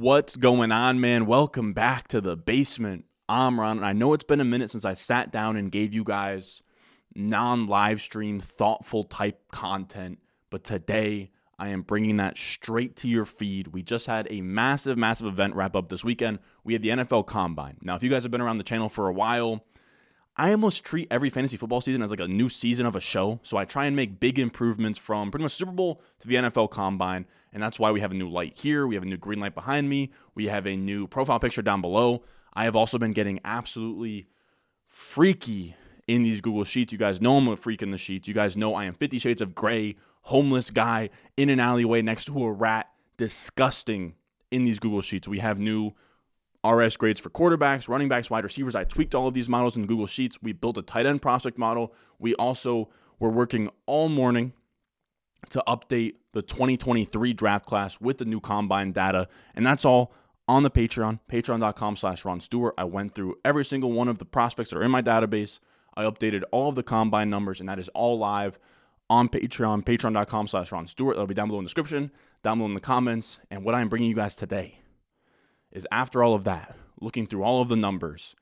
What's going on, man? Welcome back to the basement. I'm Ron, and I know it's been a minute since I sat down and gave you guys non live stream, thoughtful type content, but today I am bringing that straight to your feed. We just had a massive, massive event wrap up this weekend. We had the NFL Combine. Now, if you guys have been around the channel for a while, I almost treat every fantasy football season as like a new season of a show. So I try and make big improvements from pretty much Super Bowl to the NFL Combine. And that's why we have a new light here. We have a new green light behind me. We have a new profile picture down below. I have also been getting absolutely freaky in these Google Sheets. You guys know I'm a freak in the sheets. You guys know I am 50 Shades of Gray, homeless guy in an alleyway next to a rat. Disgusting in these Google Sheets. We have new RS grades for quarterbacks, running backs, wide receivers. I tweaked all of these models in Google Sheets. We built a tight end prospect model. We also were working all morning to update the 2023 draft class with the new combine data. And that's all on the Patreon, patreon.com slash Ron Stewart. I went through every single one of the prospects that are in my database. I updated all of the combine numbers, and that is all live on Patreon, patreon.com slash Ron Stewart. That'll be down below in the description, down below in the comments. And what I'm bringing you guys today is after all of that, looking through all of the numbers,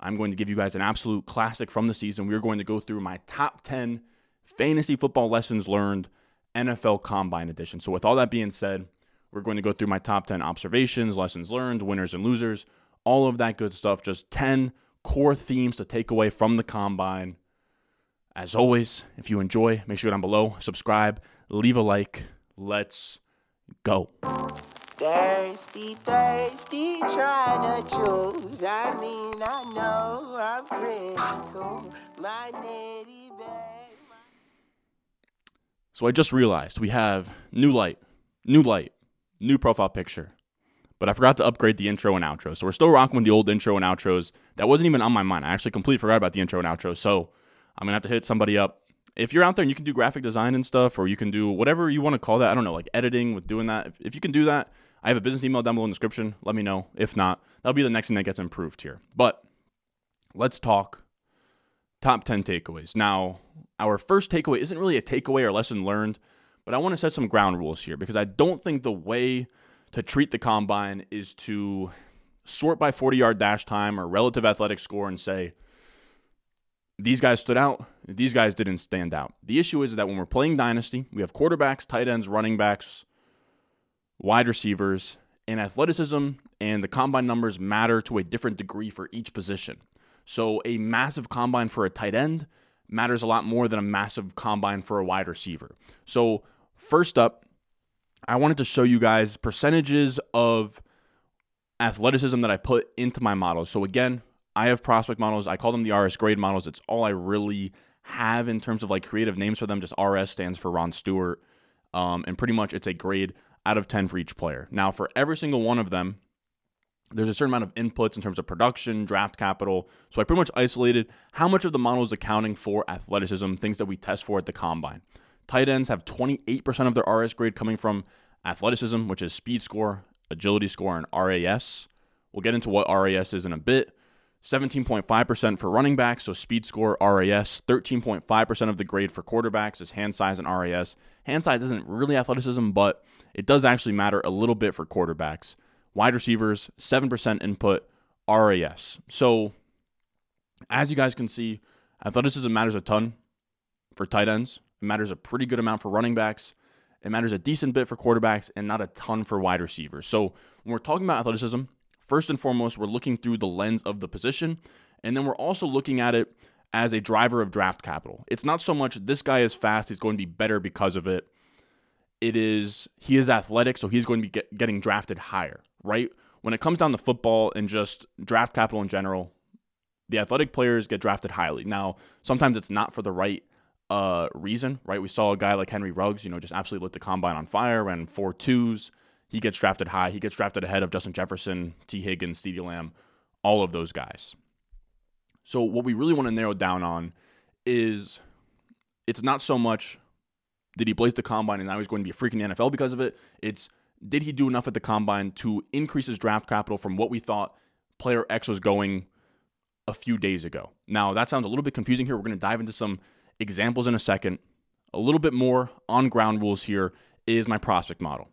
I'm going to give you guys an absolute classic from the season. We're going to go through my top 10 fantasy football lessons learned NFL Combine Edition. So, with all that being said, we're going to go through my top 10 observations, lessons learned, winners and losers, all of that good stuff. Just 10 core themes to take away from the Combine. As always, if you enjoy, make sure down below, subscribe, leave a like. Let's go. Thirsty, thirsty, trying to choose. I mean, I know I'm. My nitty bag. So I just realized we have new light, new light, new profile picture. But I forgot to upgrade the intro and outro. So we're still rocking with the old intro and outros. That wasn't even on my mind. I actually completely forgot about the intro and outro. So I'm gonna have to hit somebody up. If you're out there and you can do graphic design and stuff, or you can do whatever you want to call that, I don't know, like editing with doing that. If you can do that, I have a business email down below in the description. Let me know. If not, that'll be the next thing that gets improved here. But let's talk top 10 takeaways. Now, our first takeaway isn't really a takeaway or lesson learned, but I want to set some ground rules here because I don't think the way to treat the combine is to sort by 40 yard dash time or relative athletic score and say, these guys stood out, these guys didn't stand out. The issue is that when we're playing Dynasty, we have quarterbacks, tight ends, running backs, wide receivers, and athleticism and the combine numbers matter to a different degree for each position. So a massive combine for a tight end matters a lot more than a massive combine for a wide receiver. So, first up, I wanted to show you guys percentages of athleticism that I put into my models. So, again, I have prospect models. I call them the RS grade models. It's all I really have in terms of like creative names for them. Just RS stands for Ron Stewart. Um, and pretty much it's a grade out of 10 for each player. Now, for every single one of them, there's a certain amount of inputs in terms of production, draft capital. So I pretty much isolated how much of the model is accounting for athleticism, things that we test for at the combine. Tight ends have 28% of their RS grade coming from athleticism, which is speed score, agility score, and RAS. We'll get into what RAS is in a bit. 17.5% for running backs, so speed score, RAS. 13.5% of the grade for quarterbacks is hand size and RAS. Hand size isn't really athleticism, but it does actually matter a little bit for quarterbacks. Wide receivers, 7% input, RAS. So, as you guys can see, athleticism matters a ton for tight ends. It matters a pretty good amount for running backs. It matters a decent bit for quarterbacks and not a ton for wide receivers. So, when we're talking about athleticism, first and foremost, we're looking through the lens of the position. And then we're also looking at it as a driver of draft capital. It's not so much this guy is fast, he's going to be better because of it. It is he is athletic, so he's going to be get, getting drafted higher, right? When it comes down to football and just draft capital in general, the athletic players get drafted highly. Now, sometimes it's not for the right uh, reason, right? We saw a guy like Henry Ruggs, you know, just absolutely lit the combine on fire, ran four twos. He gets drafted high. He gets drafted ahead of Justin Jefferson, Tee Higgins, CeeDee Lamb, all of those guys. So what we really want to narrow down on is it's not so much did he blaze the combine and now he's going to be a freaking NFL because of it. It's did he do enough at the combine to increase his draft capital from what we thought player X was going a few days ago. Now that sounds a little bit confusing here. We're going to dive into some examples in a second. A little bit more on ground rules here is my prospect model.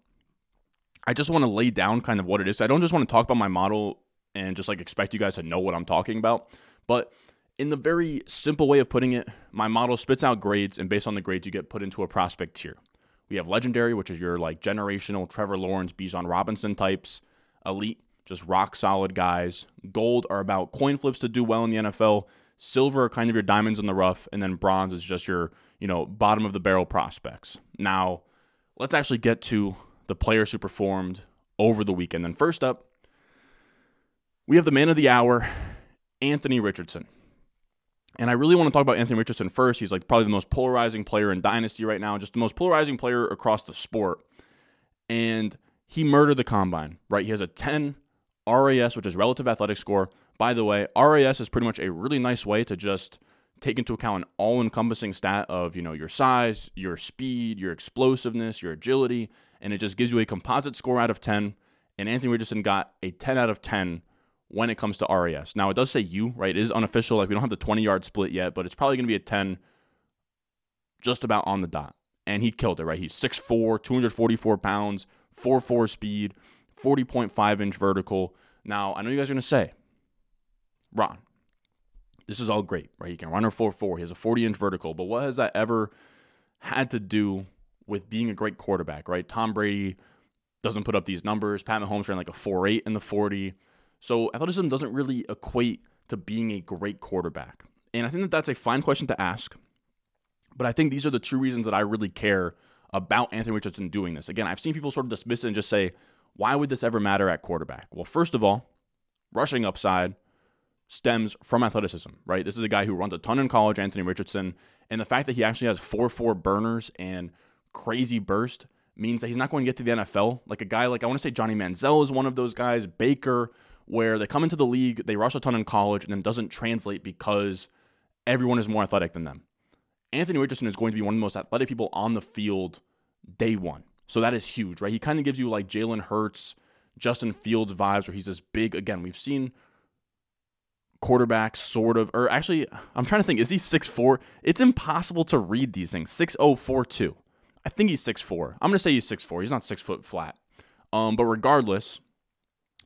I just want to lay down kind of what it is. I don't just want to talk about my model and just like expect you guys to know what I'm talking about. But in the very simple way of putting it, my model spits out grades, and based on the grades, you get put into a prospect tier. We have legendary, which is your like generational Trevor Lawrence, Bijan Robinson types. Elite, just rock solid guys. Gold are about coin flips to do well in the NFL. Silver are kind of your diamonds in the rough, and then bronze is just your you know bottom of the barrel prospects. Now, let's actually get to the players who performed over the weekend. Then first up, we have the man of the hour, Anthony Richardson. And I really want to talk about Anthony Richardson first. He's like probably the most polarizing player in Dynasty right now, just the most polarizing player across the sport. And he murdered the combine, right? He has a 10 RAS, which is relative athletic score. By the way, RAS is pretty much a really nice way to just take into account an all-encompassing stat of, you know, your size, your speed, your explosiveness, your agility, and it just gives you a composite score out of 10. And Anthony Richardson got a 10 out of 10 when it comes to RAS. Now it does say you, right? It is unofficial. Like we don't have the 20 yard split yet, but it's probably going to be a 10 just about on the dot. And he killed it, right? He's 6'4, 244 pounds, 4'4 speed, 40.5 inch vertical. Now, I know you guys are going to say, Ron, this is all great, right? He can run a 4'4, he has a 40 inch vertical, but what has that ever had to do with being a great quarterback, right? Tom Brady doesn't put up these numbers. Pat Mahomes ran like a 4'8 in the 40. So athleticism doesn't really equate to being a great quarterback. And I think that that's a fine question to ask. But I think these are the two reasons that I really care about Anthony Richardson doing this. Again, I've seen people sort of dismiss it and just say, why would this ever matter at quarterback? Well, first of all, rushing upside stems from athleticism, right? This is a guy who runs a ton in college, Anthony Richardson. And the fact that he actually has 4 4 burners and crazy burst means that he's not going to get to the NFL. Like a guy like, I want to say Johnny Manziel is one of those guys, Baker, where they come into the league, they rush a ton in college, and then doesn't translate because everyone is more athletic than them. Anthony Richardson is going to be one of the most athletic people on the field day one. So that is huge, right? He kind of gives you like Jalen Hurts, Justin Fields vibes, where he's this big. Again, we've seen quarterbacks sort of, or actually, I'm trying to think, is he 6'4? It's impossible to read these things. 6'042. I think he's 6'4. I'm going to say he's 6'4. He's not six foot flat. Um, but regardless,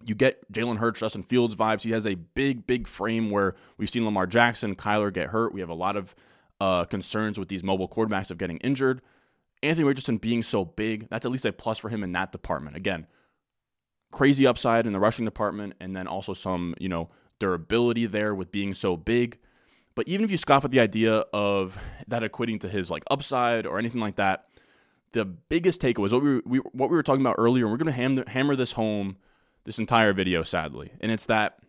you get Jalen Hurts, Justin Fields vibes. He has a big, big frame where we've seen Lamar Jackson, Kyler get hurt. We have a lot of uh, concerns with these mobile quarterbacks of getting injured. Anthony Richardson being so big, that's at least a plus for him in that department. Again, crazy upside in the rushing department, and then also some, you know, durability there with being so big. But even if you scoff at the idea of that equating to his like upside or anything like that, the biggest takeaway is what we, we what we were talking about earlier. And we're going to ham- hammer this home this entire video, sadly. And it's that,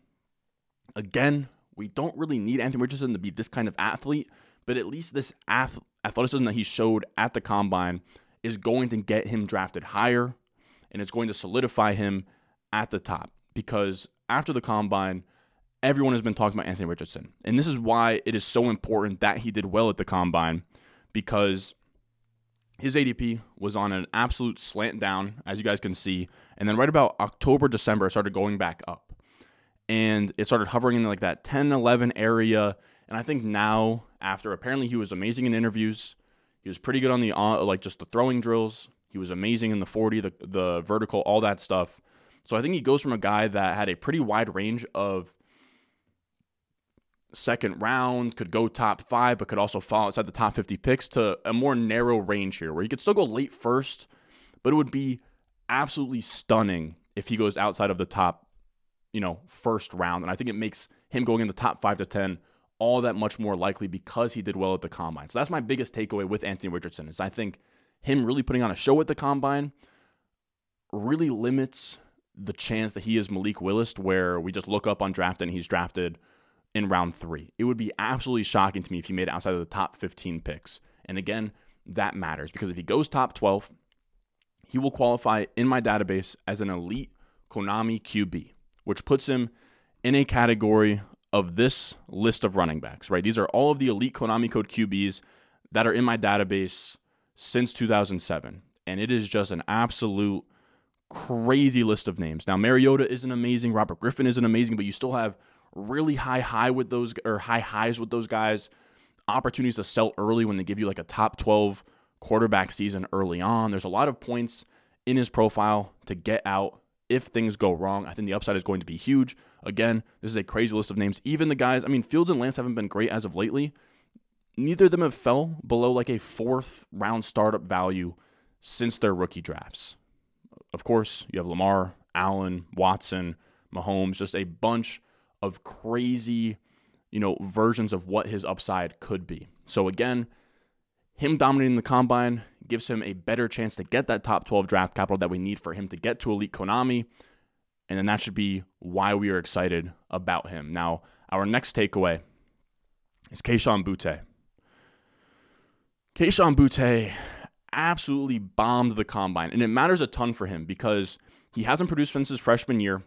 again, we don't really need Anthony Richardson to be this kind of athlete, but at least this ath- athleticism that he showed at the combine is going to get him drafted higher and it's going to solidify him at the top because after the combine, everyone has been talking about Anthony Richardson. And this is why it is so important that he did well at the combine because his ADP was on an absolute slant down, as you guys can see. And then right about October, December, it started going back up. And it started hovering in like that 10, 11 area. And I think now, after apparently he was amazing in interviews, he was pretty good on the, uh, like just the throwing drills. He was amazing in the 40, the, the vertical, all that stuff. So I think he goes from a guy that had a pretty wide range of second round, could go top five, but could also fall outside the top 50 picks to a more narrow range here where he could still go late first, but it would be absolutely stunning if he goes outside of the top, you know, first round. And I think it makes him going in the top five to 10 all that much more likely because he did well at the combine. So that's my biggest takeaway with Anthony Richardson is I think him really putting on a show at the combine really limits the chance that he is Malik Willis, where we just look up on draft and he's drafted – in round three. It would be absolutely shocking to me if he made it outside of the top 15 picks. And again, that matters because if he goes top 12, he will qualify in my database as an elite Konami QB, which puts him in a category of this list of running backs, right? These are all of the elite Konami code QBs that are in my database since 2007. And it is just an absolute crazy list of names. Now, Mariota isn't amazing. Robert Griffin isn't amazing, but you still have really high high with those or high highs with those guys. Opportunities to sell early when they give you like a top 12 quarterback season early on. There's a lot of points in his profile to get out if things go wrong. I think the upside is going to be huge. Again, this is a crazy list of names. Even the guys, I mean, Fields and Lance haven't been great as of lately. Neither of them have fell below like a fourth round startup value since their rookie drafts. Of course, you have Lamar, Allen, Watson, Mahomes, just a bunch of crazy, you know, versions of what his upside could be. So again, him dominating the combine gives him a better chance to get that top 12 draft capital that we need for him to get to elite Konami. And then that should be why we are excited about him. Now, our next takeaway is Kayshon Boutte. Kayshon Boutte absolutely bombed the combine, and it matters a ton for him because he hasn't produced since his freshman year,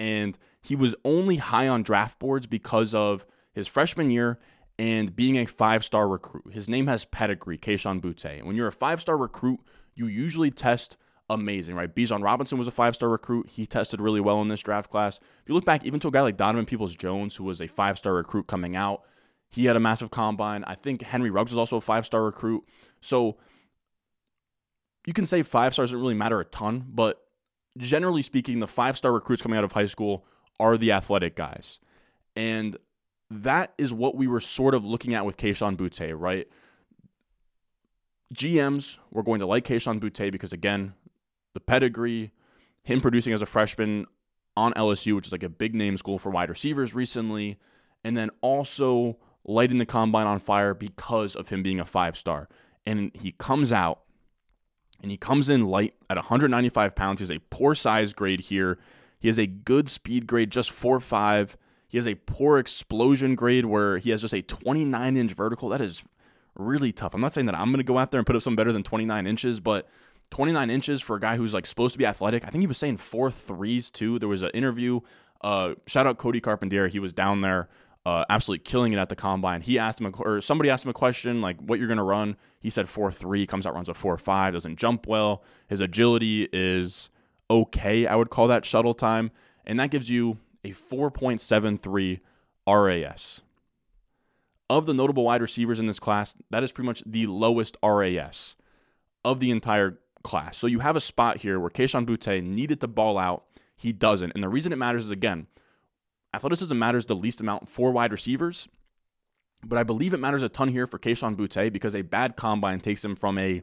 and he was only high on draft boards because of his freshman year and being a five star recruit. His name has pedigree, Kayshon Boutte. And when you're a five star recruit, you usually test amazing, right? Bijan Robinson was a five star recruit. He tested really well in this draft class. If you look back, even to a guy like Donovan Peoples Jones, who was a five star recruit coming out, he had a massive combine. I think Henry Ruggs was also a five star recruit. So you can say five stars doesn't really matter a ton, but generally speaking, the five star recruits coming out of high school are the athletic guys. And that is what we were sort of looking at with Kayshon Boutte, right? GMs were going to like Kayshon Boutte because, again, the pedigree, him producing as a freshman on LSU, which is like a big name school for wide receivers recently, and then also lighting the combine on fire because of him being a five star. And he comes out and he comes in light at 195 pounds. He has a poor size grade here. He has a good speed grade, just 4'5. He has a poor explosion grade where he has just a 29 inch vertical. That is really tough. I'm not saying that I'm going to go out there and put up something better than 29 inches, but 29 inches for a guy who's like supposed to be athletic. I think he was saying four threes too. There was an interview. Uh, shout out Cody Carpentier. He was down there, uh, absolutely killing it at the combine. He asked him, a, or somebody asked him a question like, "What you're going to run?" He said four three. Comes out runs a four five. Doesn't jump well. His agility is okay. I would call that shuttle time, and that gives you a 4.73 RAS. Of the notable wide receivers in this class, that is pretty much the lowest RAS of the entire class. So you have a spot here where Kayshon Boutte needed to ball out. He doesn't. And the reason it matters is, again, athleticism matters the least amount for wide receivers. But I believe it matters a ton here for Kayshon Boutte because a bad combine takes him from a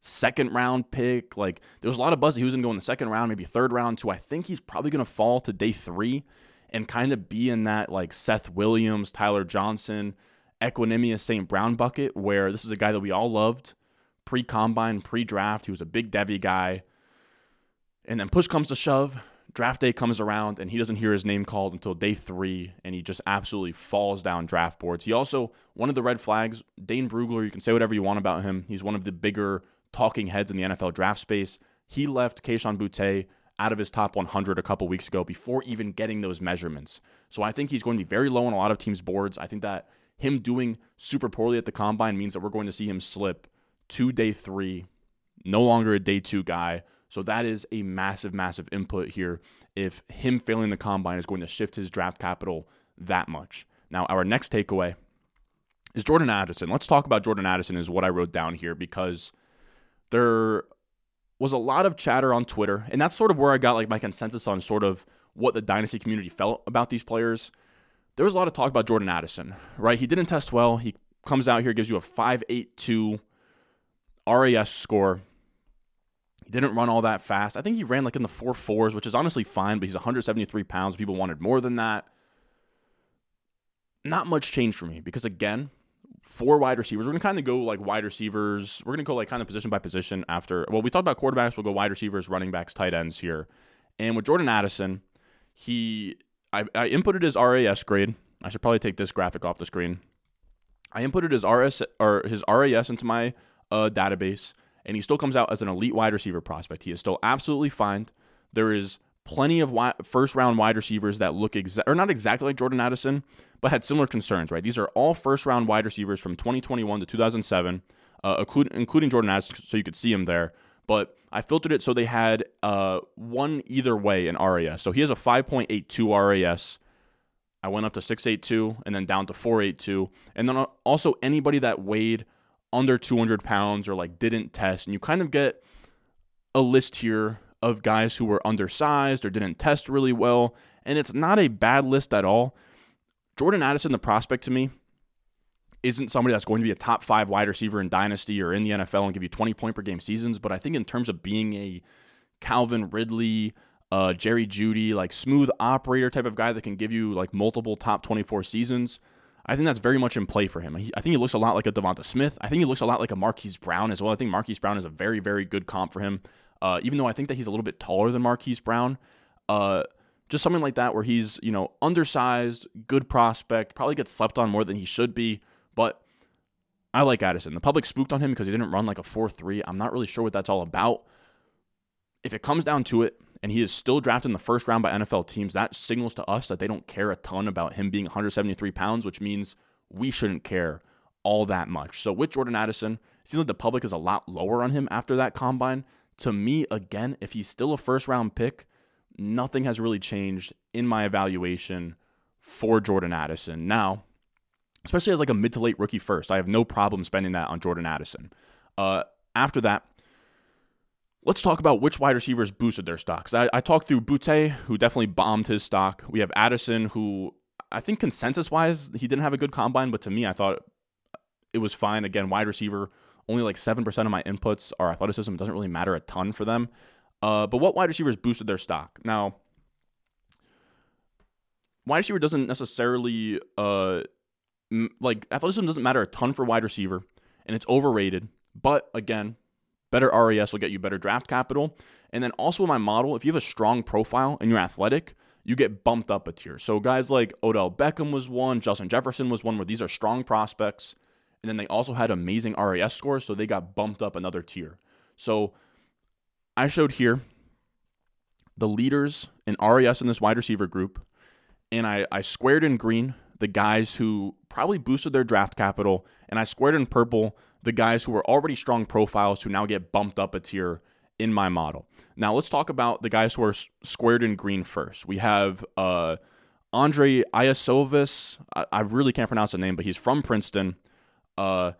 second round pick. Like there was a lot of buzz. He was going to go in the second round, maybe third round. To I think he's probably going to fall to day three and kind of be in that like Seth Williams, Tyler Johnson, Equanimeous St. Brown bucket, where this is a guy that we all loved pre combine, pre draft. He was a big Devy guy. And then push comes to shove. Draft day comes around and he doesn't hear his name called until day three, and he just absolutely falls down draft boards. He also, one of the red flags, Dane Brugler, you can say whatever you want about him. He's one of the bigger talking heads in the NFL draft space. He left Kayshon Boutte out of his top 100 a couple weeks ago before even getting those measurements. So I think he's going to be very low on a lot of teams' boards. I think that him doing super poorly at the combine means that we're going to see him slip to day three, no longer a day two guy. So that is a massive, massive input here if him failing the combine is going to shift his draft capital that much. Now, our next takeaway is Jordan Addison. Let's talk about Jordan Addison, is what I wrote down here because there was a lot of chatter on Twitter, and that's sort of where I got like my consensus on sort of what the dynasty community felt about these players. There was a lot of talk about Jordan Addison, right? He didn't test well. He comes out here, gives you a 5.82 RAS score. He didn't run all that fast. I think he ran like in the four fours, which is honestly fine, but he's 173 pounds. People wanted more than that. Not much changed for me because, again, four wide receivers. We're gonna kind of go like wide receivers. We're gonna go like kind of position by position after. Well, we talked about quarterbacks. We'll go wide receivers, running backs, tight ends here. And with Jordan Addison, he I, I inputted his RAS grade. I should probably take this graphic off the screen. I inputted his RS or his RAS into my uh, database, and he still comes out as an elite wide receiver prospect. He is still absolutely fine. There is plenty of first round wide receivers that look exa- or not exactly like Jordan Addison, but had similar concerns. Right, these are all first round wide receivers from 2021 to 2007, uh, including including Jordan Addison, so you could see him there. But I filtered it so they had uh, one either way in RAS. So he has a 5.82 RAS. I went up to 682 and then down to 482. And then also anybody that weighed under 200 pounds or like didn't test, and you kind of get a list here of guys who were undersized or didn't test really well, and it's not a bad list at all. Jordan Addison, the prospect to me, isn't somebody that's going to be a top five wide receiver in Dynasty or in the NFL and give you 20 point per game seasons. But I think in terms of being a Calvin Ridley, uh, Jerry Jeudy, like smooth operator type of guy that can give you like multiple top 24 seasons, I think that's very much in play for him. He, I think he looks a lot like a Devonta Smith. I think he looks a lot like a Marquise Brown as well. I think Marquise Brown is a very, very good comp for him. Uh, even though I think that he's a little bit taller than Marquise Brown. Uh, just something like that where he's, you know, undersized, good prospect, probably gets slept on more than he should be. But I like Addison. The public spooked on him because he didn't run like a 4 3. I'm not really sure what that's all about. If it comes down to it, and he is still drafted in the first round by NFL teams, that signals to us that they don't care a ton about him being 173 pounds, which means we shouldn't care all that much. So with Jordan Addison, it seems like the public is a lot lower on him after that combine. To me, again, if he's still a first round pick, nothing has really changed in my evaluation for Jordan Addison. Now, especially as like a mid to late rookie first. I have no problem spending that on Jordan Addison. Uh, after that, let's talk about which wide receivers boosted their stocks. I, I talked through Boutte, who definitely bombed his stock. We have Addison, who I think consensus wise, he didn't have a good combine, but to me, I thought it was fine. Again, wide receiver, only like 7% of my inputs are athleticism. It doesn't really matter a ton for them. Uh, but what wide receivers boosted their stock? Now, wide receiver doesn't necessarily uh, like athleticism doesn't matter a ton for wide receiver, and it's overrated. But again, better RAS will get you better draft capital. And then also in my model, if you have a strong profile and you're athletic, you get bumped up a tier. So guys like Odell Beckham was one, Justin Jefferson was one, where these are strong prospects. And then they also had amazing RAS scores, so they got bumped up another tier. So I showed here the leaders in RAS in this wide receiver group, and I, I squared in green the guys who probably boosted their draft capital, and I squared in purple the guys who were already strong profiles who now get bumped up a tier in my model. Now let's talk about the guys who are squared in green first. We have uh, Andre Iosivas. I, I, really can't pronounce the name, but he's from Princeton. Uh,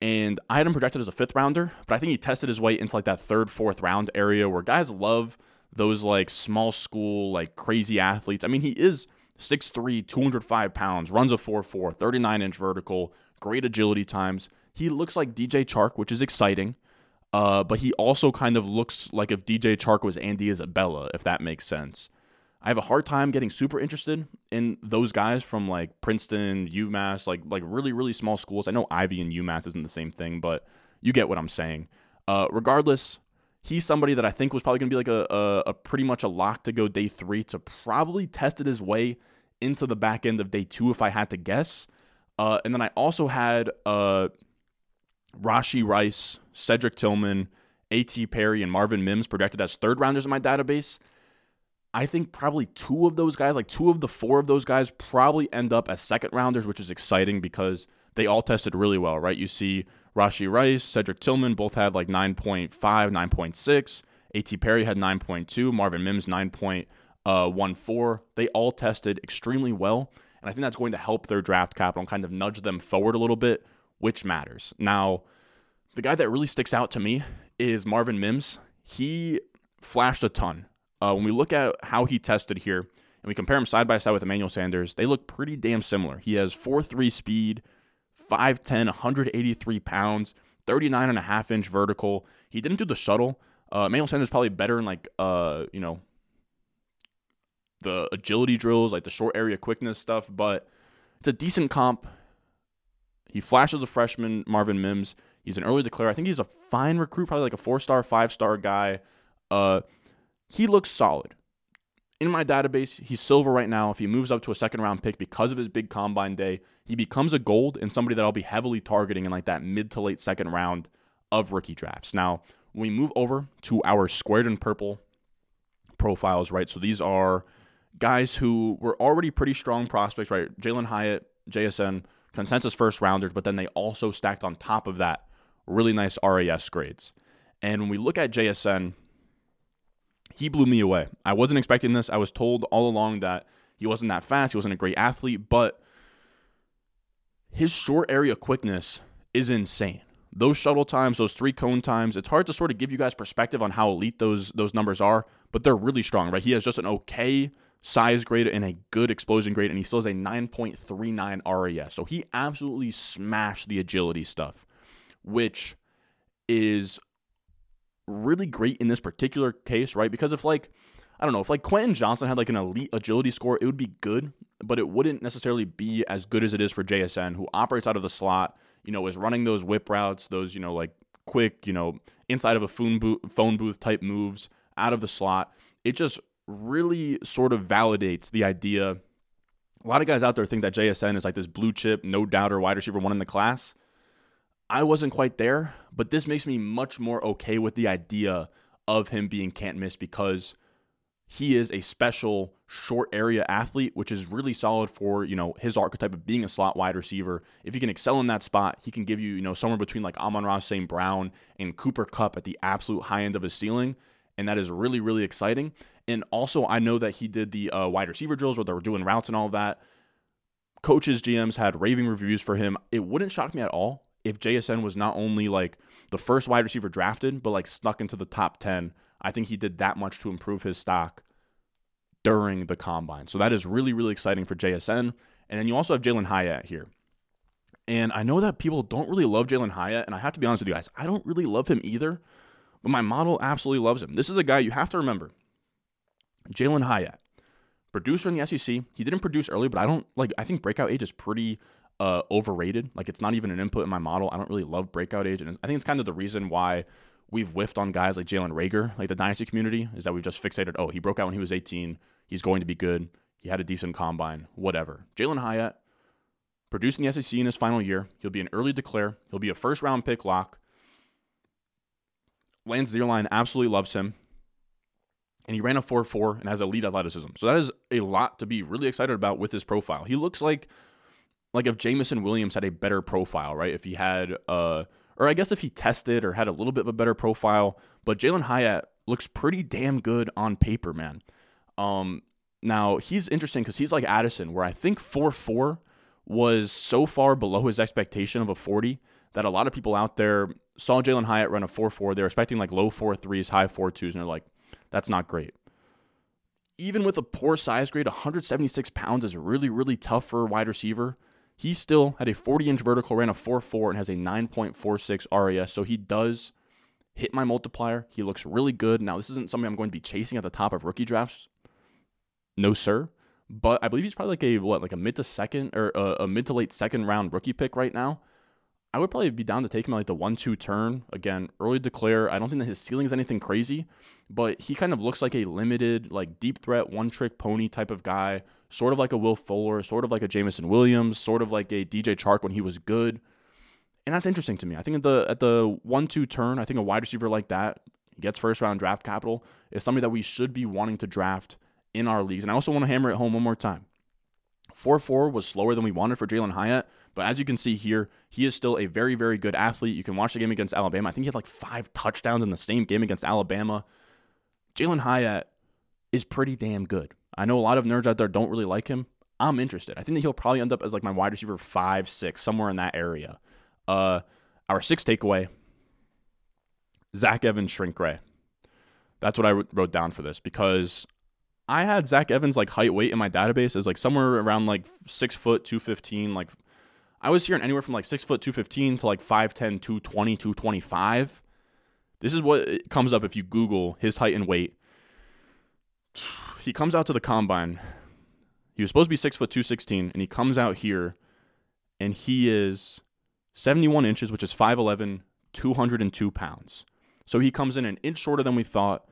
and I had him projected as a fifth rounder, but I think he tested his way into like that third, fourth round area where guys love those like small school, like crazy athletes. I mean, he is 6'3, 205 pounds, runs a 4'4, 39 inch vertical, great agility times. He looks like DJ Chark, which is exciting. Uh, but he also kind of looks like if DJ Chark was Andy Isabella, if that makes sense. I have a hard time getting super interested in those guys from like Princeton, UMass, like like really really small schools. I know Ivy and UMass isn't the same thing, but you get what I'm saying. Uh, regardless, he's somebody that I think was probably going to be like a, a, a pretty much a lock to go day three to probably tested his way into the back end of day two if I had to guess. Uh, and then I also had uh, Rashee Rice, Cedric Tillman, A.T. Perry, and Marvin Mims projected as third rounders in my database. I think probably two of those guys, like two of the four of those guys, probably end up as second rounders, which is exciting because they all tested really well, right? You see Rashee Rice, Cedric Tillman both had like 9.5, 9.6. A.T. Perry had 9.2, Marvin Mims 9.14. They all tested extremely well. And I think that's going to help their draft capital and kind of nudge them forward a little bit, which matters. Now, the guy that really sticks out to me is Marvin Mims. He flashed a ton. Uh, when we look at how he tested here and we compare him side by side with Emmanuel Sanders, they look pretty damn similar. He has 4 3 speed, 5'10, 183 pounds, 39 and a half inch vertical. He didn't do the shuttle. Uh, Emmanuel Sanders probably better in like uh, you know, the agility drills, like the short area quickness stuff, but it's a decent comp. He flashes a freshman, Marvin Mims. He's an early declare. I think he's a fine recruit, probably like a four star, five star guy. Uh, he looks solid in my database, he's silver right now. If he moves up to a second round pick because of his big combine day, he becomes a gold and somebody that I'll be heavily targeting in like that mid to late second round of rookie drafts. Now, we move over to our squared and purple profiles, right? So these are guys who were already pretty strong prospects, right? Jalin Hyatt, JSN, consensus first rounders, but then they also stacked on top of that really nice RAS grades. And when we look at JSN, he blew me away. I wasn't expecting this. I was told all along that he wasn't that fast, he wasn't a great athlete, but his short area quickness is insane. those shuttle times, those three cone times, it's hard to sort of give you guys perspective on how elite those those numbers are, but they're really strong, right? He has just an okay size grade and a good explosion grade, and he still has a 9.39 RAS. So he absolutely smashed the agility stuff, which is really great in this particular case, right? Because if like I don't know, if like Quentin Johnson had like an elite agility score, it would be good, but it wouldn't necessarily be as good as it is for JSN, who operates out of the slot, you know, is running those whip routes, those, you know, like quick, you know, inside of a phone booth, phone booth type moves out of the slot. It just really sort of validates the idea. A lot of guys out there think that JSN is like this blue chip, no doubter wide receiver one in the class. I wasn't quite there, but this makes me much more okay with the idea of him being can't miss because he is a special short area athlete, which is really solid for, you know, his archetype of being a slot wide receiver. If he can excel in that spot, he can give you, you know, somewhere between like Amon-Ra St. Brown and Cooper Kupp at the absolute high end of his ceiling. And that is really, really exciting. And also, I know that he did the uh, wide receiver drills where they were doing routes and all of that. Coaches, GMs had raving reviews for him. It wouldn't shock me at all if JSN was not only like the first wide receiver drafted, but like snuck into the top 10 I think he did that much to improve his stock during the combine. So that is really, really exciting for JSN. And then you also have Jalin Hyatt here. And I know that people don't really love Jalin Hyatt, and I have to be honest with you guys, I don't really love him either, but my model absolutely loves him. This is a guy you have to remember. Jalin Hyatt, producer in the SEC. He didn't produce early, but I don't like I think breakout age is pretty uh, overrated. Like it's not even an input in my model. I don't really love breakout age, and I think it's kind of the reason why we've whiffed on guys like Jalen Reagor, like the dynasty community, is that we've just fixated, oh, he broke out when he was 18. He's going to be good. He had a decent combine, whatever. Jalin Hyatt, producing the SEC in his final year. He'll be an early declare. He'll be a first round pick lock. Lance Zierlein absolutely loves him. And he ran a 4 4 and has elite athleticism. So that is a lot to be really excited about with his profile. He looks like like if Jameson Williams had a better profile, right? If he had uh or I guess if he tested or had a little bit of a better profile. But Jalin Hyatt looks pretty damn good on paper, man. Um, now he's interesting because he's like Addison, where I think 4 4 was so far below his expectation of a 40 that a lot of people out there saw Jalin Hyatt run a 4 4. They're expecting like low 4 3s, high 4 2s, and they're like, that's not great. Even with a poor size grade, 176 pounds is really, really tough for a wide receiver. He still had a 40 inch vertical, ran a 4.4, and has a 9.46 RAS. So he does hit my multiplier. He looks really good. Now, this isn't something I'm going to be chasing at the top of rookie drafts. No, sir. But I believe he's probably like a what, like a mid to second or a, a mid to late second round rookie pick right now. I would probably be down to take him like the one two turn. Again, early declare. I don't think that his ceiling is anything crazy, but he kind of looks like a limited, like deep threat, one trick pony type of guy sort of like a Will Fuller, sort of like a Jameson Williams, sort of like a DJ Chark when he was good. And that's interesting to me. I think at the at the one two turn, I think a wide receiver like that gets first round draft capital is something that we should be wanting to draft in our leagues. And I also want to hammer it home one more time. 4 4 was slower than we wanted for Jalin Hyatt, but as you can see here, he is still a very, very good athlete. You can watch the game against Alabama. I think he had like five touchdowns in the same game against Alabama. Jalin Hyatt is pretty damn good. I know a lot of nerds out there don't really like him. I'm interested. I think that he'll probably end up as like my wide receiver five, six, somewhere in that area. Uh, our sixth takeaway: Zach Evans shrink ray. That's what I wrote down for this because I had Zach Evans like height weight in my database as like somewhere around like six foot two fifteen. Like I was hearing anywhere from like six foot two fifteen to like 5'10", 220, 225. This is what comes up if you Google his height and weight he comes out to the combine. He was supposed to be six foot two sixteen, and he comes out here, and he is seventy one inches, which is 5'11", 202 pounds. So he comes in an inch shorter than we thought,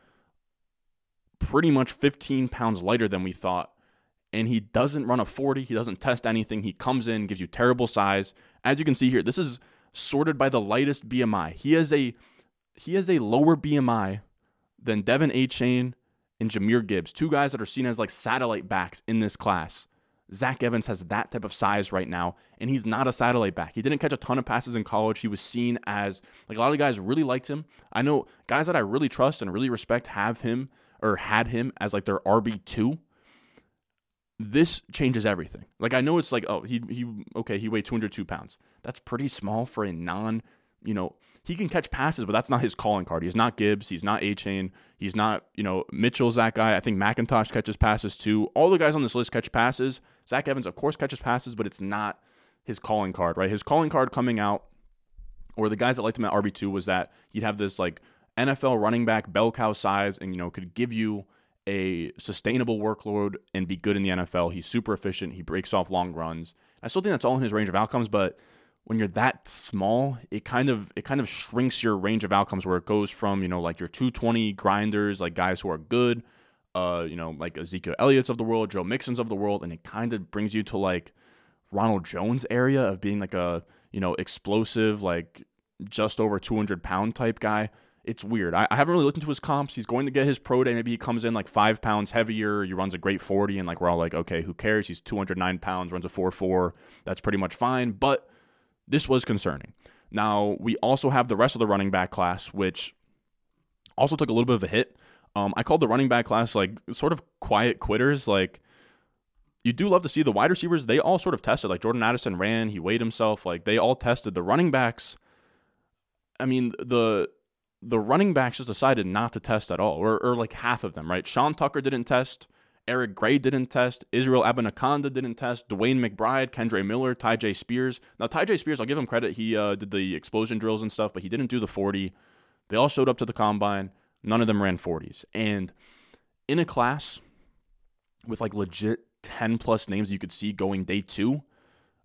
pretty much fifteen pounds lighter than we thought, and he doesn't run a forty. He doesn't test anything. He comes in, gives you terrible size. As you can see here, this is sorted by the lightest BMI. He has a he has a lower BMI than De'Von Achane and Jahmyr Gibbs, two guys that are seen as like satellite backs in this class. Zach Evans has that type of size right now, and he's not a satellite back. He didn't catch a ton of passes in college. He was seen as like a lot of guys really liked him. I know guys that I really trust and really respect have him or had him as like their RB2. This changes everything. Like I know it's like, oh, he he okay, he weighed 202 pounds. That's pretty small for a non you know, he can catch passes, but that's not his calling card. He's not Gibbs. He's not Achane. He's not, you know, Mitchell's that guy. I think McIntosh catches passes too. All the guys on this list catch passes. Zach Evans, of course, catches passes, but it's not his calling card, right? His calling card coming out, or the guys that liked him at RB2 was that he'd have this like NFL running back bell cow size and, you know, could give you a sustainable workload and be good in the NFL. He's super efficient. He breaks off long runs. I still think that's all in his range of outcomes, but when you're that small, it kind of it kind of shrinks your range of outcomes where it goes from, you know, like your 220 grinders, like guys who are good, uh, you know, like Ezekiel Elliott's of the world, Joe Mixon's of the world, and it kind of brings you to like Ronald Jones area of being like a, you know, explosive, like just over 200 pound type guy. It's weird. I, I haven't really looked into his comps. He's going to get his pro day. Maybe he comes in like five pounds heavier. He runs a great 40, and like we're all like, okay, who cares? He's 209 pounds, runs a 4 4. That's pretty much fine. But this was concerning. Now, we also have the rest of the running back class, which also took a little bit of a hit. Um, I called the running back class like sort of quiet quitters. Like, you do love to see the wide receivers, they all sort of tested. Like, Jordan Addison ran, he weighed himself. Like, they all tested. The running backs, I mean, the the running backs just decided not to test at all, or, or like half of them, right? Sean Tucker didn't test. Eric Gray didn't test. Israel Abanikanda didn't test. DeWayne McBride, Kendre Miller, Tyjae Spears. Now, Tyjae Spears, I'll give him credit. He uh, did the explosion drills and stuff, but he didn't do the 40. They all showed up to the combine. None of them ran 40s. And in a class with like legit 10 plus names you could see going day two,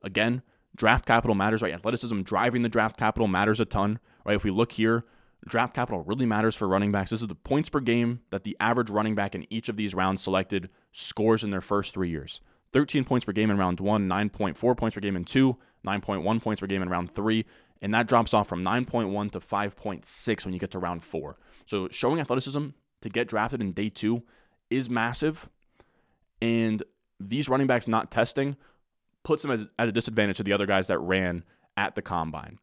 again, draft capital matters, right? Athleticism driving the draft capital matters a ton, right? If we look here, Draft capital really matters for running backs. This is the points per game that the average running back in each of these rounds selected scores in their first three years. 13 points per game in round one, 9.4 points per game in two, 9.1 points per game in round three, and that drops off from 9.1 to 5.6 when you get to round four. So showing athleticism to get drafted in day two is massive, and these running backs not testing puts them at a disadvantage to the other guys that ran at the combine.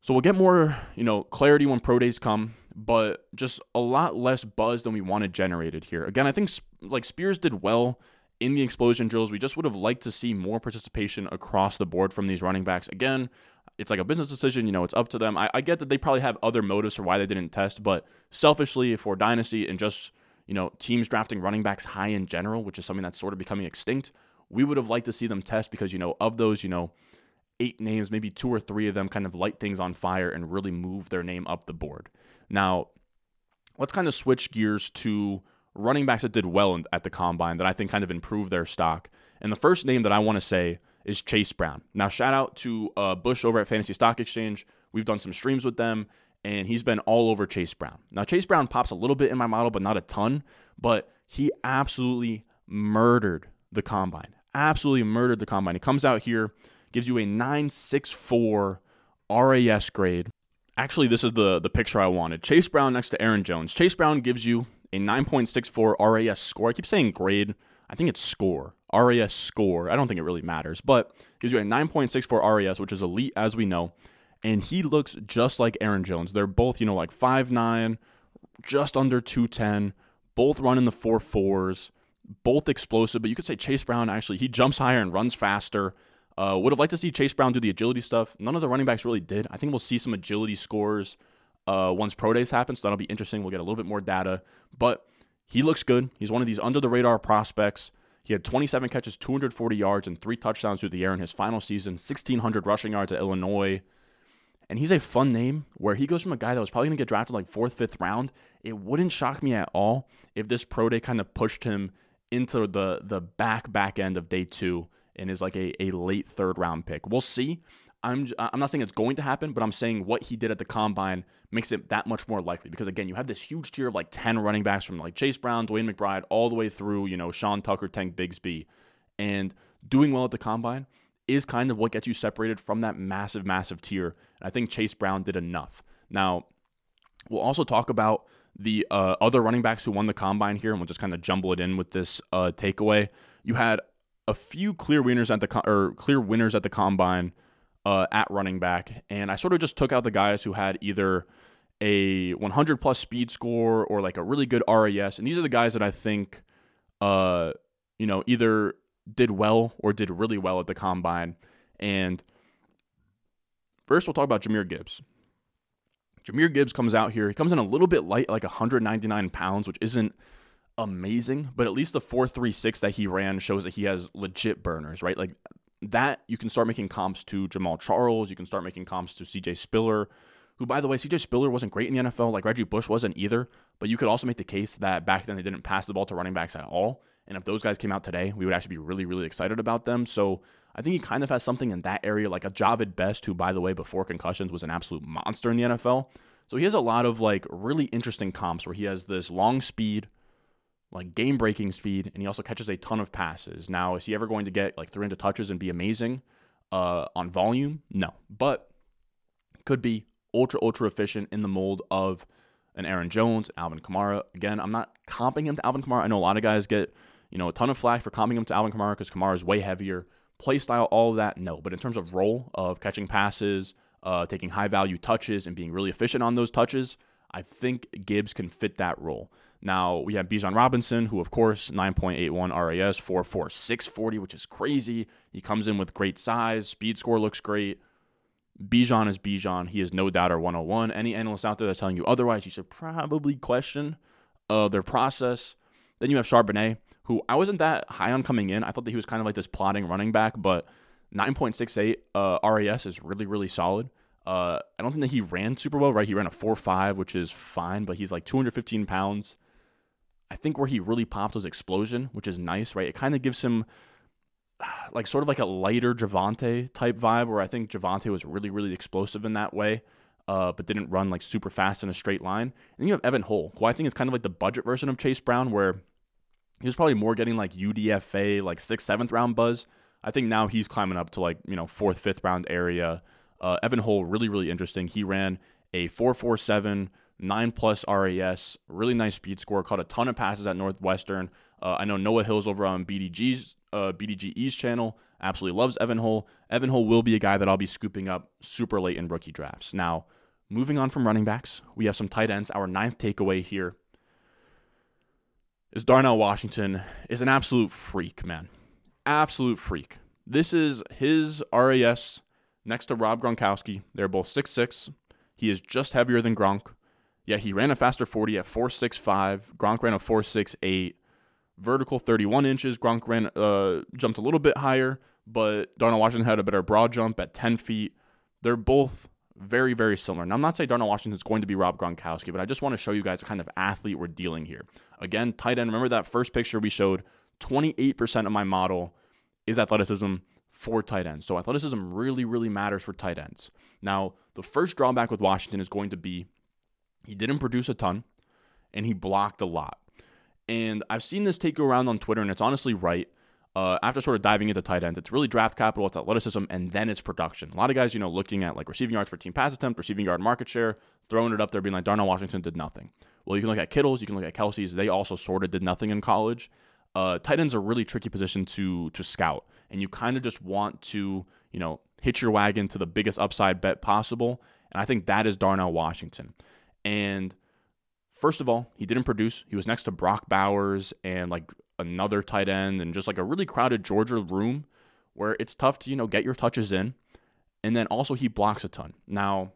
So we'll get more, you know, clarity when pro days come, but just a lot less buzz than we wanted generated here. Again, I think like Spears did well in the explosion drills. We just would have liked to see more participation across the board from these running backs. Again, it's like a business decision. You know, it's up to them. I, I get that they probably have other motives for why they didn't test, but selfishly for Dynasty and just, you know, teams drafting running backs high in general, which is something that's sort of becoming extinct, we would have liked to see them test because, you know, of those, you know, eight names, maybe two or three of them kind of light things on fire and really move their name up the board. Now, let's kind of switch gears to running backs that did well at the combine that I think kind of improved their stock. And the first name that I want to say is Chase Brown. Now, shout out to uh, Bush over at Fantasy Stock Exchange. We've done some streams with them, and he's been all over Chase Brown. Now, Chase Brown pops a little bit in my model, but not a ton. But he absolutely murdered the combine. Absolutely murdered the combine. He comes out here gives you a 964 RAS grade. Actually, this is the, the picture I wanted. Chase Brown next to Aaron Jones. Chase Brown gives you a 9.64 RAS score. I keep saying grade. I think it's score. RAS score. I don't think it really matters, but gives you a 9.64 RAS, which is elite as we know. And he looks just like Aaron Jones. They're both, you know, like 5'9, just under 210, both running the four fours, both explosive. But you could say Chase Brown actually, he jumps higher and runs faster. Uh, would have liked to see Chase Brown do the agility stuff. None of the running backs really did. I think we'll see some agility scores uh, once pro days happen. So that'll be interesting. We'll get a little bit more data. But he looks good. He's one of these under the radar prospects. He had 27 catches, 240 yards, and three touchdowns through the air in his final season, 1,600 rushing yards at Illinois. And he's a fun name where he goes from a guy that was probably going to get drafted like fourth, fifth round. It wouldn't shock me at all if this pro day kind of pushed him into the the back back end of day two and is like a, a late third round pick. We'll see. I'm I'm not saying it's going to happen, but I'm saying what he did at the combine makes it that much more likely because again, you have this huge tier of like 10 running backs from like Chase Brown, DeWayne McBride, all the way through, you know, Sean Tucker, Tank Bigsby. And doing well at the combine is kind of what gets you separated from that massive, massive tier. And I think Chase Brown did enough. Now, we'll also talk about the uh, other running backs who won the combine here, and we'll just kind of jumble it in with this uh, takeaway. You had a few clear winners at the or clear winners at the combine uh, at running back, and I sort of just took out the guys who had either a 100 plus speed score or like a really good RAS, and these are the guys that I think, uh, you know, either did well or did really well at the combine, and First, we'll talk about Jahmyr Gibbs. Jahmyr Gibbs comes out here. He comes in a little bit light, like 199 pounds, which isn't amazing, but at least the 436 that he ran shows that he has legit burners, right? Like that, you can start making comps to Jamaal Charles. You can start making comps to CJ Spiller, who, by the way, CJ Spiller wasn't great in the NFL, like Reggie Bush wasn't either. But you could also make the case that back then they didn't pass the ball to running backs at all. And if those guys came out today, we would actually be really, really excited about them. So I think he kind of has something in that area, like a Jahvid Best, who, by the way, before concussions was an absolute monster in the NFL. So he has a lot of like really interesting comps where he has this long speed, like game breaking speed, and he also catches a ton of passes. Now, is he ever going to get like three into touches and be amazing uh, on volume? No, but could be ultra ultra efficient in the mold of an Aaron Jones, Alvin Kamara. Again, I'm not comping him to Alvin Kamara. I know a lot of guys get you know a ton of flack for comping him to Alvin Kamara because Kamara is way heavier. Play style, all of that, no. But in terms of role of catching passes, uh, taking high value touches, and being really efficient on those touches, I think Gibbs can fit that role. Now we have Bijan Robinson, who of course 9.81 RAS, 4.4 640, which is crazy. He comes in with great size, speed score looks great. Bijan is Bijan. He is no doubter 101. Any analyst out there that's telling you otherwise, you should probably question uh, their process. Then you have Charbonnet, who I wasn't that high on coming in. I thought that he was kind of like this plotting running back, but 9.68 uh, RAS is really, really solid. Uh, I don't think that he ran super well, right? He ran a 4.5, which is fine, but he's like 215 pounds. I think where he really popped was explosion, which is nice, right? It kind of gives him like sort of like a lighter Javonte type vibe, where I think Javonte was really, really explosive in that way, uh, but didn't run like super fast in a straight line. And you have Evan Hull, who I think is kind of like the budget version of Chase Brown, where he was probably more getting like UDFA, like sixth, seventh round buzz. I think now he's climbing up to like, you know, fourth, fifth round area. Uh, Evan Hull, really, really interesting. He ran a 447, 9 plus RAS, really nice speed score, caught a ton of passes at Northwestern. Uh, I know Noah Hills over on BDG's uh, BDG East channel absolutely loves Evan Hull. Evan Hull will be a guy that I'll be scooping up super late in rookie drafts. Now, moving on from running backs, we have some tight ends. Our ninth takeaway here is Darnell Washington is an absolute freak, man. Absolute freak. This is his RAS next to Rob Gronkowski. They're both six six. He is just heavier than Gronk. Yeah, he ran a faster 40 at 4.65. Gronk ran a 4.68. Vertical 31 inches. Gronk ran uh, jumped a little bit higher, but Darnell Washington had a better broad jump at 10 feet. They're both very, very similar. And I'm not saying Darnell Washington is going to be Rob Gronkowski, but I just want to show you guys the kind of athlete we're dealing here. Again, tight end. Remember that first picture we showed? 28% of my model is athleticism for tight ends. So athleticism really, really matters for tight ends. Now, the first drawback with Washington is going to be he didn't produce a ton and he blocked a lot. And I've seen this take around on Twitter, and it's honestly right. Uh, after sort of diving into tight ends, it's really draft capital, it's athleticism, and then it's production. A lot of guys, you know, looking at like receiving yards per team pass attempt, receiving yard market share, throwing it up there, being like Darnell Washington did nothing. Well, you can look at Kittles, you can look at Kelce's. They also sort of did nothing in college. Uh, tight ends are a really tricky position to to scout, and you kind of just want to, you know, hitch your wagon to the biggest upside bet possible. And I think that is Darnell Washington. And first of all, he didn't produce. He was next to Brock Bowers and like another tight end and just like a really crowded Georgia room where it's tough to, you know, get your touches in. And then also he blocks a ton. Now,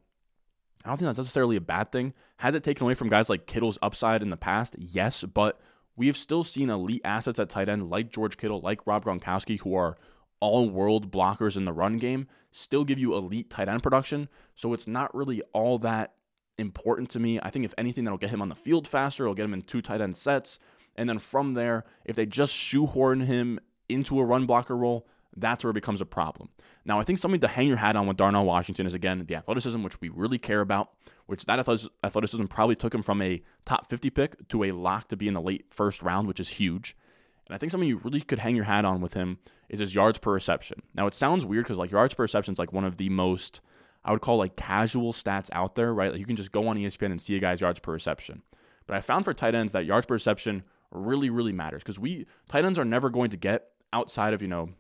I don't think that's necessarily a bad thing. Has it taken away from guys like Kittle's upside in the past? Yes, but we have still seen elite assets at tight end like George Kittle, like Rob Gronkowski, who are all world blockers in the run game, still give you elite tight end production. So it's not really all that important to me. I think if anything, that'll get him on the field faster. It'll get him in two tight end sets. And then from there, if they just shoehorn him into a run blocker role, that's where it becomes a problem. Now, I think something to hang your hat on with Darnell Washington is again the athleticism, which we really care about. Which that athleticism probably took him from a top 50 pick to a lock to be in the late first round, which is huge. And I think something you really could hang your hat on with him is his yards per reception. Now, it sounds weird because like yards per reception is like one of the most I would call like casual stats out there, right? Like you can just go on ESPN and see a guy's yards per reception. But I found for tight ends that yards per reception really, really matters because we tight ends are never going to get outside of you know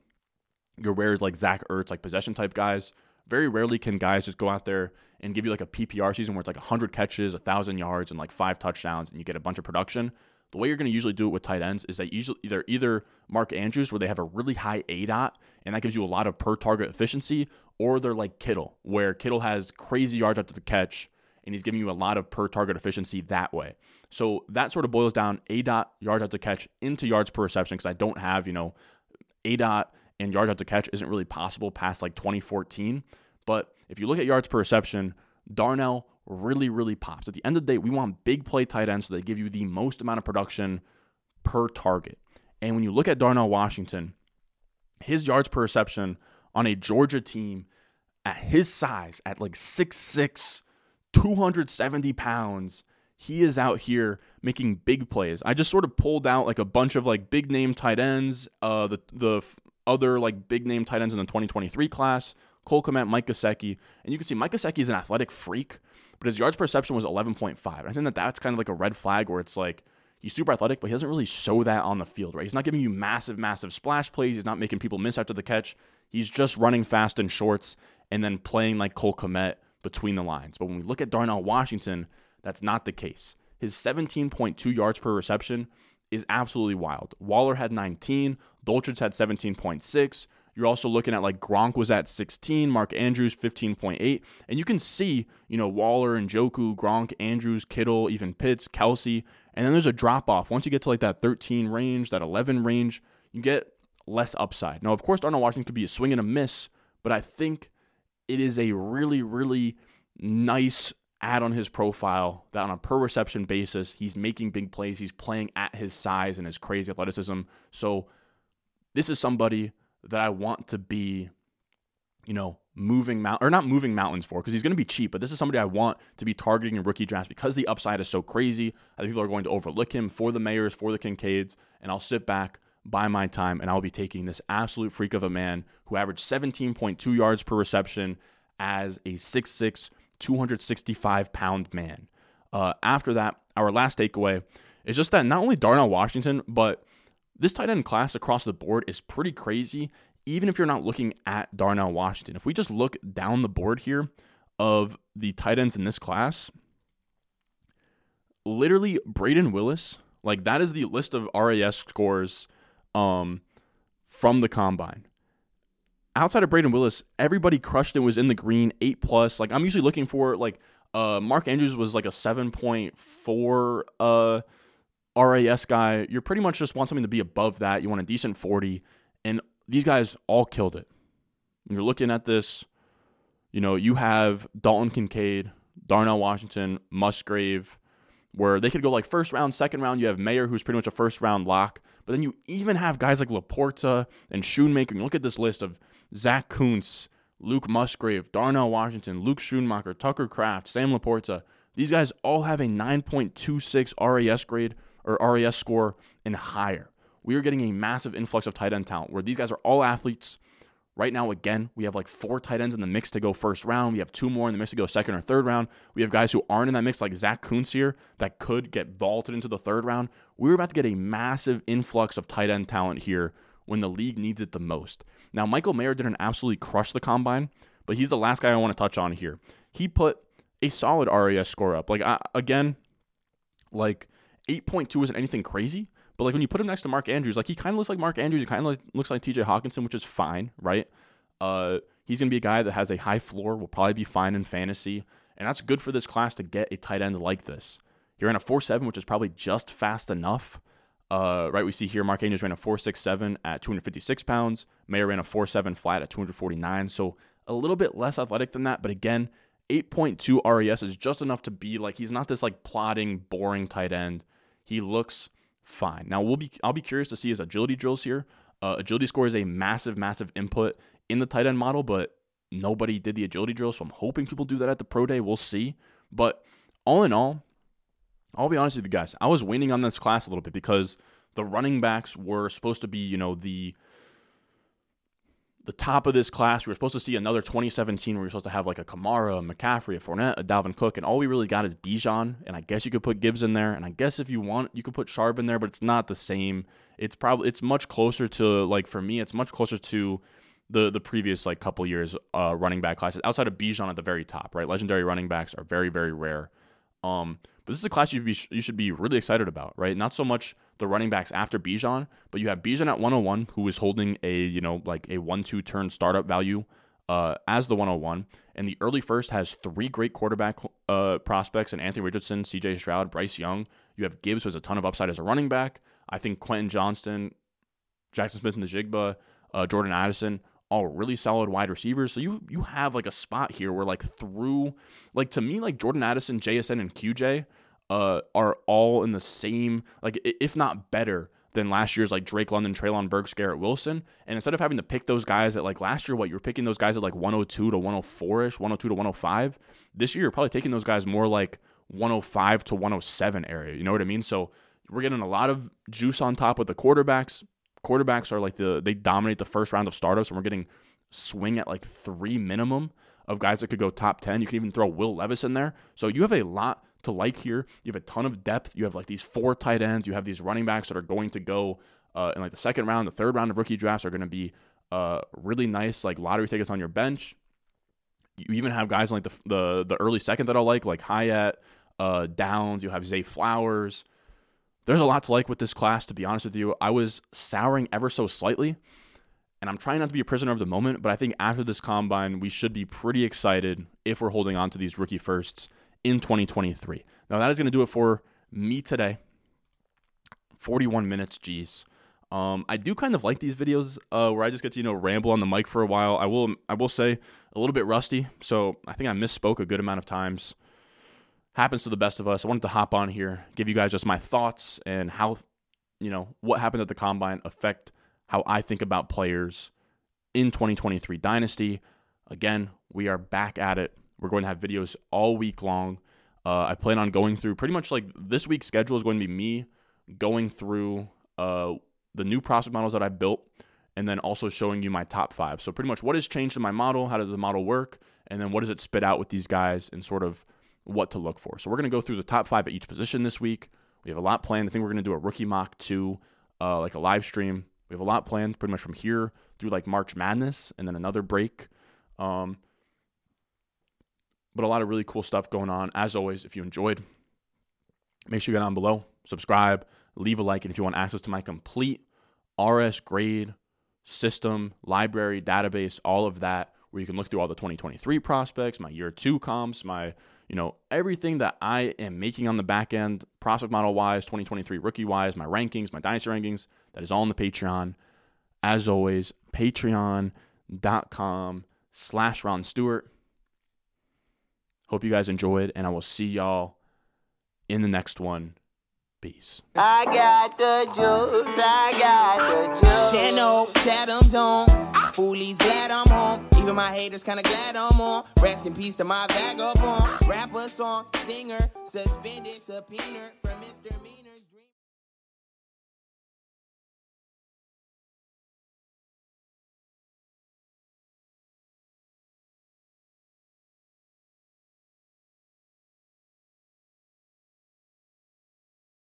your rares like Zach Ertz, like possession type guys. Very rarely can guys just go out there and give you like a PPR season where it's like 100 catches, 1,000 yards, and like five touchdowns, and you get a bunch of production. The way you're going to usually do it with tight ends is that usually either either Mark Andrews, where they have a really high aDOT, and that gives you a lot of per target efficiency, or they're like Kittle, where Kittle has crazy yards after the catch and he's giving you a lot of per target efficiency that way. So that sort of boils down aDOT yards after catch into yards per reception because I don't have, you know, aDOT and yards after catch isn't really possible past like 2014. But if you look at yards per reception, Darnell really, really pops. At the end of the day, we want big play tight ends so they give you the most amount of production per target. And when you look at Darnell Washington, his yards per reception on a Georgia team at his size, at like 6'6, 270 pounds, he is out here making big plays. I just sort of pulled out like a bunch of like big name tight ends, uh, the the other like big name tight ends in the 2023 class, Cole Kmet, Mike Gesicki, and you can see Mike Gesicki is an athletic freak, but his yards per reception was 11.5. I think that that's kind of like a red flag where it's like he's super athletic, but he doesn't really show that on the field, right? He's not giving you massive, massive splash plays. He's not making people miss after the catch. He's just running fast in shorts and then playing like Cole Kmet between the lines. But when we look at Darnell Washington, that's not the case. His 17.2 yards per reception is absolutely wild. Waller had 19, Dulcich had 17.6. You're also looking at like Gronk was at 16, Mark Andrews 15.8, and you can see, you know, Waller and Njoku, Gronk, Andrews, Kittle, even Pitts, Kelce, and then there's a drop off. Once you get to like that 13 range, that 11 range, you get less upside. Now, of course, Darnell Washington could be a swing and a miss, but I think it is a really, really nice add on his profile that on a per reception basis, he's making big plays. He's playing at his size and his crazy athleticism. So this is somebody that I want to be, you know, moving mount or not moving mountains for because he's going to be cheap. But this is somebody I want to be targeting in rookie drafts because the upside is so crazy. I think people are going to overlook him for the Mayers, for the Kincaids, and I'll sit back, buy my time, and I'll be taking this absolute freak of a man who averaged 17.2 yards per reception as a 6'6", 265 pound man. Uh, after that, our last takeaway is just that not only Darnell Washington, but this tight end class across the board is pretty crazy, even if you're not looking at Darnell Washington. If we just look down the board here of the tight ends in this class, literally Brayden Willis, like that is the list of RAS scores um, from the combine outside of Brayden Willis, everybody crushed and was in the green, eight plus. Like I'm usually looking for like uh Mark Andrews was like a seven point four uh RAS guy. You're pretty much just want something to be above that. You want a decent 40. And these guys all killed it. When you're looking at this, you know, you have Dalton Kincaid, Darnell Washington, Musgrave, where they could go like first round, second round. You have Mayer, who's pretty much a first round lock. But then you even have guys like Laporta and Schoonmaker. And look at this list of Zack Kuntz, Luke Musgrave, Darnell Washington, Luke Schoonmaker, Tucker Kraft, Sam Laporta. These guys all have a 9.26 RAS grade or RAS score and higher. We are getting a massive influx of tight end talent where these guys are all athletes. Right now, again, we have like four tight ends in the mix to go first round. We have two more in the mix to go second or third round. We have guys who aren't in that mix, like Zack Kuntz here, that could get vaulted into the third round. We're about to get a massive influx of tight end talent here when the league needs it the most. Now, Michael Mayer didn't absolutely crush the combine, but he's the last guy I want to touch on here. He put a solid RAS score up. Like, I, again, like 8.2 isn't anything crazy, but like when you put him next to Mark Andrews, like he kind of looks like Mark Andrews. He kind of like, looks like TJ Hockenson, which is fine, right? Uh, he's to be a guy that has a high floor, will probably be fine in fantasy. And that's good for this class to get a tight end like this. He ran a 4 7, which is probably just fast enough. Uh, right, we see here Mark Andrews ran a 4.67 at 256 pounds. Mayer ran a 4.7 flat at 249. So a little bit less athletic than that, but again, 8.2 RAS is just enough to be like he's not this like plodding, boring tight end. He looks fine. Now we'll be I'll be curious to see his agility drills here. Uh, agility score is a massive, massive input in the tight end model, but nobody did the agility drill, so I'm hoping people do that at the pro day. We'll see. But all in all, I'll be honest with you guys. I was waiting on this class a little bit because the running backs were supposed to be, you know, the the top of this class. We were supposed to see another 2017 where we are supposed to have like a Kamara, a McCaffrey, a Fournette, a Dalvin Cook, and all we really got is Bijan. And I guess you could put Gibbs in there, and I guess if you want, you could put Sharp in there, but it's not the same. It's probably it's much closer to like for me, it's much closer to the the previous like couple years uh, running back classes outside of Bijan at the very top, right? Legendary running backs are very very rare. Um, but this is a class you should be you should be really excited about, right? Not so much the running backs after Bijan, but you have Bijan at 101, who is holding a you know like a one-two turn startup value. uh, as the 101. And the early first has three great quarterback uh, prospects and Anthony Richardson, CJ Stroud, Bryce Young. You have Gibbs, who has a ton of upside as a running back. I think Quentin Johnston, Jackson Smith-Njigba, uh, Jordan Addison, all really solid wide receivers. So you you have like a spot here where like through like to me like Jordan Addison, JSN, and QJ uh, are all in the same like if not better than last year's like Drake London, Treylon Burks, Garrett Wilson. And instead of having to pick those guys at like last year, what you're picking those guys at like 102 to 104 ish, 102 to 105. This year, you're probably taking those guys more like 105 to 107 area. You know what I mean? So we're getting a lot of juice on top with the quarterbacks. Quarterbacks are like the they dominate the first round of startups, and we're getting swing at like three minimum of guys that could go top 10. You can even throw Will Levis in there. So you have a lot to like here. You have a ton of depth. You have like these four tight ends. You have these running backs that are going to go uh, in like the second round, the third round of rookie drafts are going to be uh, really nice, like lottery tickets on your bench. You even have guys like the the, the early second that I like, like Hyatt, uh, Downs. You have Zay Flowers. There's a lot to like with this class. To be honest with you, I was souring ever so slightly, and I'm trying not to be a prisoner of the moment. But I think after this combine, we should be pretty excited if we're holding on to these rookie firsts in 2023. Now, that is going to do it for me today. 41 minutes, geez. Um, I do kind of like these videos uh, where I just get to you know ramble on the mic for a while. I will I will say a little bit rusty, so I think I misspoke a good amount of times. Happens to the best of us. I wanted to hop on here, give you guys just my thoughts and how you know what happened at the combine affect how I think about players in 2023 Dynasty. Again, we are back at it we're going to have videos all week long. Uh, I plan on going through pretty much like this week's schedule is going to be me going through uh, the new prospect models that I built and then also showing you my top five. So, pretty much what has changed in my model, how does the model work, and then what does it spit out with these guys and sort of what to look for. So, we're going to go through the top five at each position this week. We have a lot planned. I think we're going to do a rookie mock two, uh, like a live stream. We have a lot planned pretty much from here through like March Madness and then another break. Um, but a lot of really cool stuff going on. As always, if you enjoyed, make sure you get on below, subscribe, leave a like, and if you want access to my complete RS grade system, library, database, all of that, where you can look through all the 2023 prospects, my year two comps, my you know everything that I am making on the back end, prospect model wise, 2023 rookie wise, my rankings, my dynasty rankings, that is all on the Patreon. As always, patreon.com slash Ron Stewart. Hope you guys enjoyed, and I will see y'all in the next one. Peace. I got the juice, I got the juice. Channel, Chatham's on. Foolies glad I'm home. Even my haters kinda glad I'm on. Rest in peace to my vagabond. Rapper song, singer, suspended, subpoena from Mr. Meaner.